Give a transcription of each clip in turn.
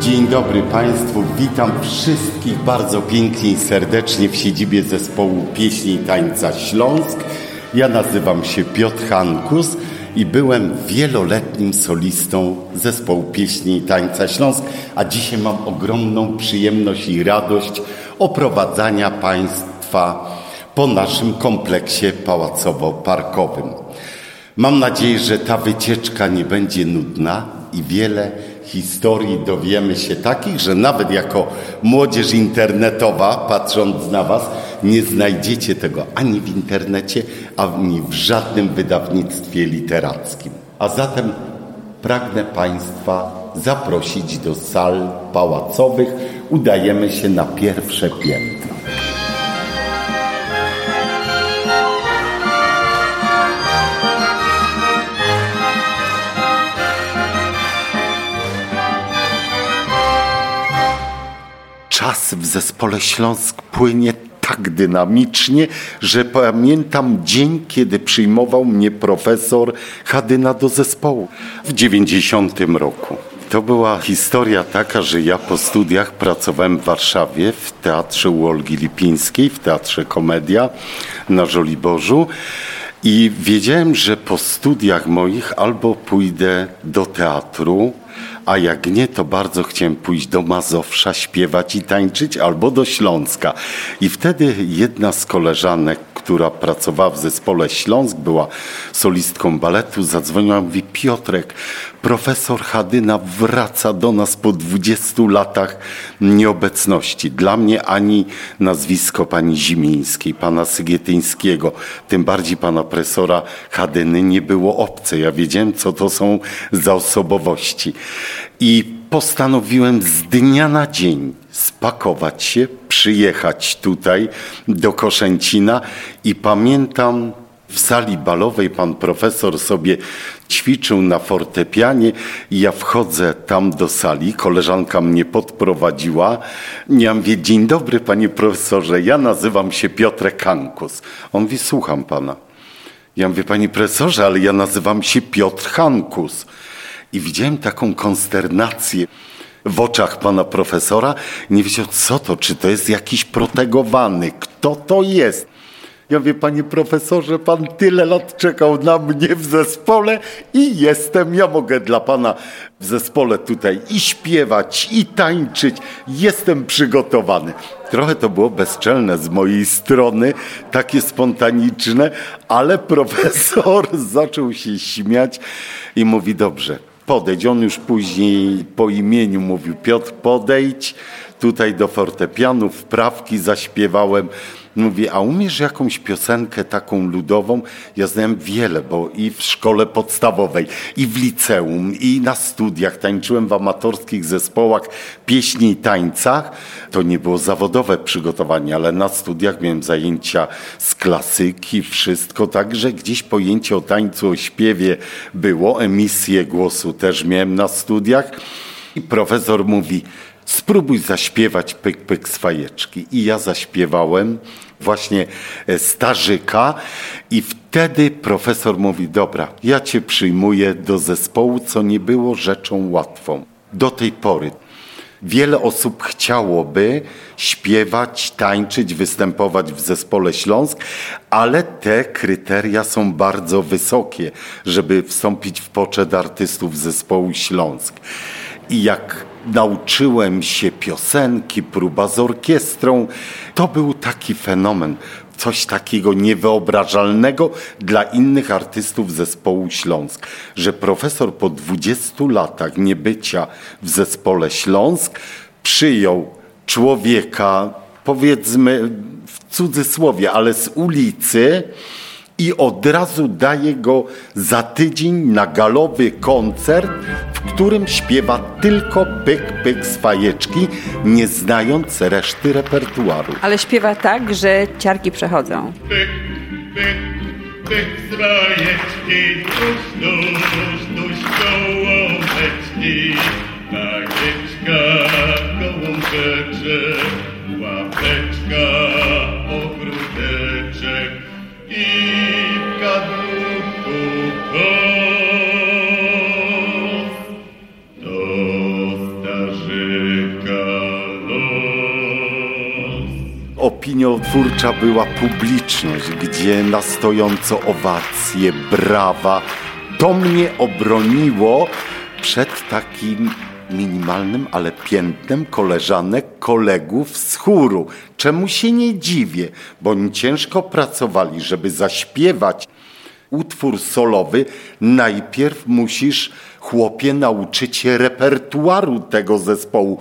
Dzień dobry Państwu, witam wszystkich bardzo pięknie i serdecznie w siedzibie zespołu pieśni i tańca Śląsk. Ja nazywam się Piotr Hankus i byłem wieloletnim solistą zespołu pieśni i tańca Śląsk, a dzisiaj mam ogromną przyjemność i radość oprowadzania Państwa po naszym kompleksie pałacowo-parkowym. Mam nadzieję, że ta wycieczka nie będzie nudna i wiele historii dowiemy się takich, że nawet jako młodzież internetowa, patrząc na Was, nie znajdziecie tego ani w internecie, ani w żadnym wydawnictwie literackim. A zatem pragnę Państwa zaprosić do sal pałacowych. Udajemy się na pierwsze piętro. Czas w zespole Śląsk płynie tak dynamicznie, że pamiętam dzień, kiedy przyjmował mnie profesor Hadyna do zespołu w 90 roku. To była historia taka, że ja po studiach pracowałem w Warszawie w Teatrze u Olgi Lipińskiej, w Teatrze Komedia na Żoliborzu. I wiedziałem, że po studiach moich albo pójdę do teatru, a jak nie, to bardzo chciałem pójść do Mazowsza, śpiewać i tańczyć, albo do Śląska. I wtedy jedna z koleżanek, która pracowała w zespole Śląsk, była solistką baletu, zadzwoniła i mówi, Piotrek, profesor Hadyna wraca do nas po 20 latach nieobecności. Dla mnie ani nazwisko pani Zimińskiej, pana Sygietyńskiego, tym bardziej pana profesora Hadyny nie było obce. Ja wiedziałem, co to są za osobowości. I postanowiłem z dnia na dzień spakować się, przyjechać tutaj do Koszęcina i pamiętam w sali balowej pan profesor sobie ćwiczył na fortepianie i ja wchodzę tam do sali, koleżanka mnie podprowadziła. Ja mówię, dzień dobry panie profesorze, ja nazywam się Piotrek Kankus. On mówi, słucham pana. Ja mówię, panie profesorze, ale ja nazywam się Piotr Hankus. I widziałem taką konsternację w oczach pana profesora. Nie wiedział, co to, czy to jest jakiś protegowany, kto to jest. Ja mówię, panie profesorze, pan tyle lat czekał na mnie w zespole i jestem. Ja mogę dla pana w zespole tutaj i śpiewać, i tańczyć. Jestem przygotowany. Trochę to było bezczelne z mojej strony, takie spontaniczne, ale profesor zaczął się śmiać i mówi, dobrze, podejdź. On już później po imieniu mówił, Piotr, podejdź tutaj do fortepianu, wprawki zaśpiewałem. Mówi, a umiesz jakąś piosenkę taką ludową? Ja znałem wiele, bo i w szkole podstawowej, i w liceum, i na studiach tańczyłem w amatorskich zespołach pieśni i tańcach. To nie było zawodowe przygotowanie, ale na studiach miałem zajęcia z klasyki, wszystko, także gdzieś pojęcie o tańcu, o śpiewie było, emisję głosu też miałem na studiach. I profesor mówi, spróbuj zaśpiewać pyk, pyk z fajeczki. I ja zaśpiewałem właśnie e, Starzyka i wtedy profesor mówi, dobra, ja cię przyjmuję do zespołu, co nie było rzeczą łatwą. Do tej pory Wiele osób chciałoby śpiewać, tańczyć, występować w zespole Śląsk, ale te kryteria są bardzo wysokie, żeby wstąpić w poczet artystów zespołu Śląsk. I jak nauczyłem się piosenki, próba z orkiestrą, to był taki fenomen coś takiego niewyobrażalnego dla innych artystów zespołu Śląsk, że profesor po 20 latach niebycia w zespole Śląsk przyjął człowieka, powiedzmy w cudzysłowie, ale z ulicy, i od razu daje go za tydzień na galowy koncert, w którym śpiewa tylko pyk, pyk z fajeczki, nie znając reszty repertuaru. Ale śpiewa tak, że ciarki przechodzą. Pyk, pyk, pyk z fajeczki, tuż, tuż, tuż, gołąbeczki, fajeczka, gołąbeczek, łapeczka, ogródeczek i opiniotwórcza była publiczność, gdzie na stojąco owacje, brawa. To mnie obroniło przed takim minimalnym, ale piętnem koleżanek, kolegów z chóru. Czemu się nie dziwię, bo oni ciężko pracowali, żeby zaśpiewać utwór solowy. Najpierw musisz, chłopie, nauczyć się repertuaru tego zespołu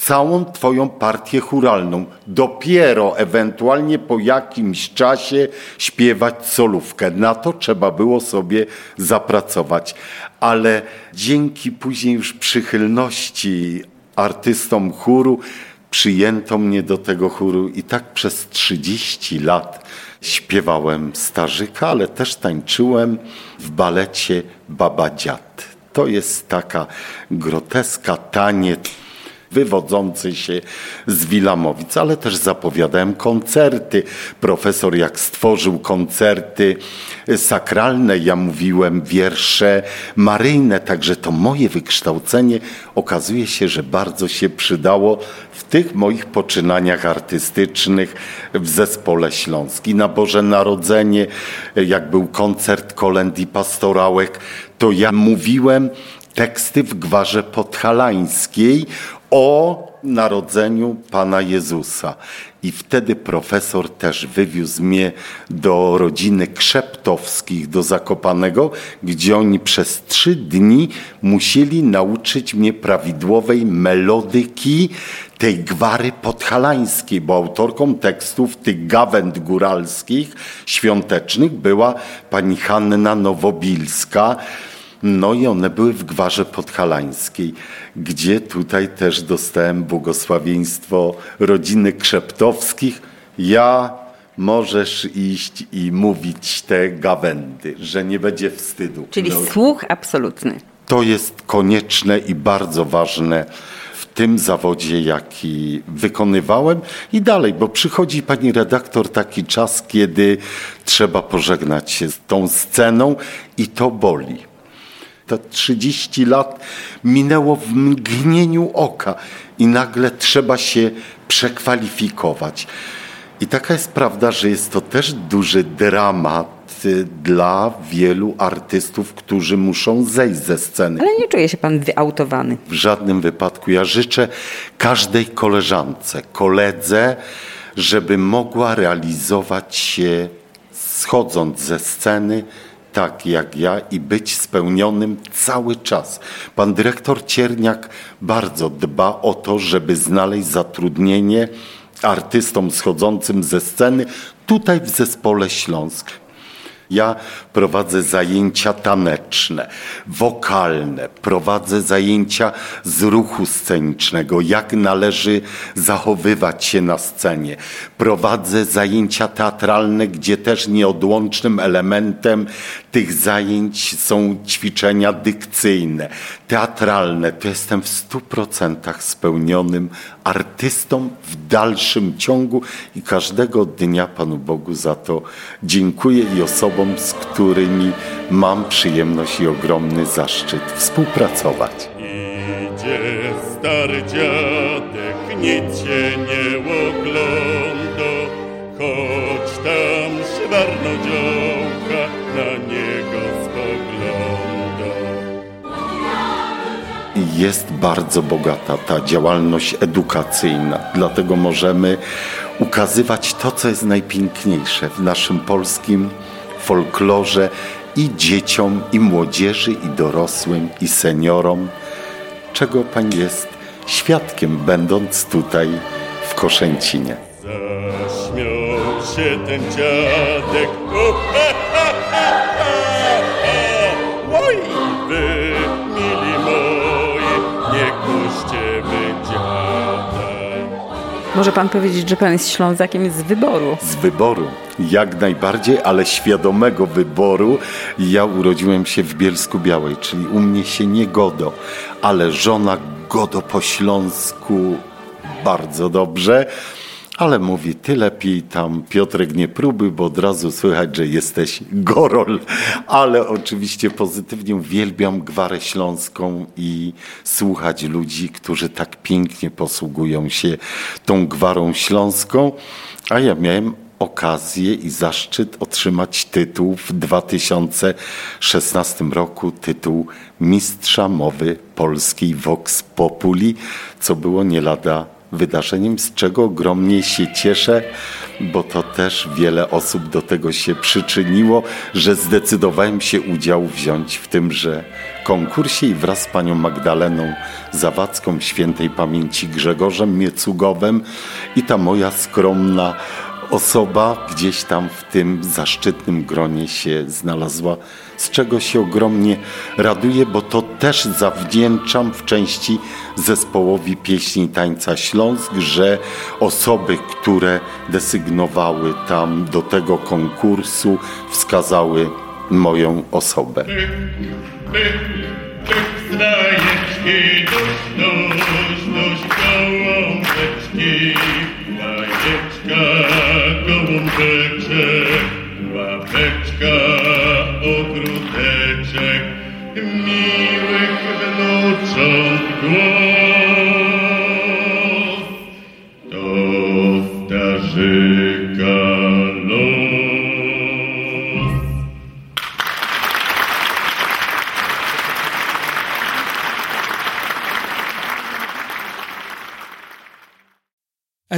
całą Twoją partię churalną. Dopiero ewentualnie po jakimś czasie śpiewać solówkę. Na to trzeba było sobie zapracować. Ale dzięki później już przychylności artystom chóru przyjęto mnie do tego chóru i tak przez 30 lat śpiewałem starzyka, ale też tańczyłem w balecie Baba Dziad. To jest taka groteska, taniec wywodzący się z Wilamowic, ale też zapowiadałem koncerty. Profesor jak stworzył koncerty sakralne, ja mówiłem wiersze maryjne, także to moje wykształcenie okazuje się, że bardzo się przydało w tych moich poczynaniach artystycznych w Zespole Śląski. Na Boże Narodzenie, jak był koncert kolęd i pastorałek, to ja mówiłem teksty w gwarze podhalańskiej o narodzeniu Pana Jezusa. I wtedy profesor też wywiózł mnie do rodziny Krzeptowskich, do Zakopanego, gdzie oni przez trzy dni musieli nauczyć mnie prawidłowej melodyki tej gwary podhalańskiej, bo autorką tekstów tych gawęd góralskich, świątecznych była pani Hanna Nowobilska, no i one były w Gwarze Podhalańskiej, gdzie tutaj też dostałem błogosławieństwo rodziny Krzeptowskich. Ja możesz iść i mówić te gawędy, że nie będzie wstydu. Czyli no. słuch absolutny. To jest konieczne i bardzo ważne w tym zawodzie, jaki wykonywałem i dalej, bo przychodzi pani redaktor taki czas, kiedy trzeba pożegnać się z tą sceną i to boli te 30 lat minęło w mgnieniu oka i nagle trzeba się przekwalifikować. I taka jest prawda, że jest to też duży dramat y, dla wielu artystów, którzy muszą zejść ze sceny. Ale nie czuje się pan wyautowany. W żadnym wypadku. Ja życzę każdej koleżance, koledze, żeby mogła realizować się schodząc ze sceny, tak jak ja i być spełnionym cały czas. Pan dyrektor Cierniak bardzo dba o to, żeby znaleźć zatrudnienie artystom schodzącym ze sceny tutaj w zespole Śląsk. Ja prowadzę zajęcia taneczne, wokalne, prowadzę zajęcia z ruchu scenicznego, jak należy zachowywać się na scenie. Prowadzę zajęcia teatralne, gdzie też nieodłącznym elementem tych zajęć są ćwiczenia dykcyjne, teatralne. To jestem w stu procentach spełnionym artystą w dalszym ciągu i każdego dnia Panu Bogu za to dziękuję i osobom, z którymi mam przyjemność i ogromny zaszczyt współpracować. Idzie stary dziadek nic się nie ogląda, choć tam szwarno działka na niego Jest bardzo bogata ta działalność edukacyjna, dlatego możemy ukazywać to, co jest najpiękniejsze w naszym polskim folklorze i dzieciom, i młodzieży, i dorosłym, i seniorom, czego Pani jest świadkiem, będąc tutaj w Koszęcinie. Zaśmiał się ten dziadek. Może pan powiedzieć, że pan jest Ślązakiem z wyboru? Z wyboru, jak najbardziej, ale świadomego wyboru. Ja urodziłem się w Bielsku Białej, czyli u mnie się nie godo, ale żona godo po śląsku bardzo dobrze. Ale mówi, ty lepiej tam Piotrek nie próbuj, bo od razu słychać, że jesteś gorol. Ale oczywiście pozytywnie uwielbiam gwarę śląską i słuchać ludzi, którzy tak pięknie posługują się tą gwarą śląską. A ja miałem okazję i zaszczyt otrzymać tytuł w 2016 roku, tytuł Mistrza Mowy Polskiej Vox Populi, co było nie lada wydarzeniem, z czego ogromnie się cieszę, bo to też wiele osób do tego się przyczyniło, że zdecydowałem się udział wziąć w tymże konkursie i wraz z panią Magdaleną Zawadzką, świętej pamięci Grzegorzem Miecugowem i ta moja skromna osoba gdzieś tam w tym zaszczytnym gronie się znalazła, z czego się ogromnie raduję, bo to też zawdzięczam w części zespołowi pieśni tańca Śląsk, że osoby, które desygnowały tam do tego konkursu, wskazały moją osobę. Gołąbeczek,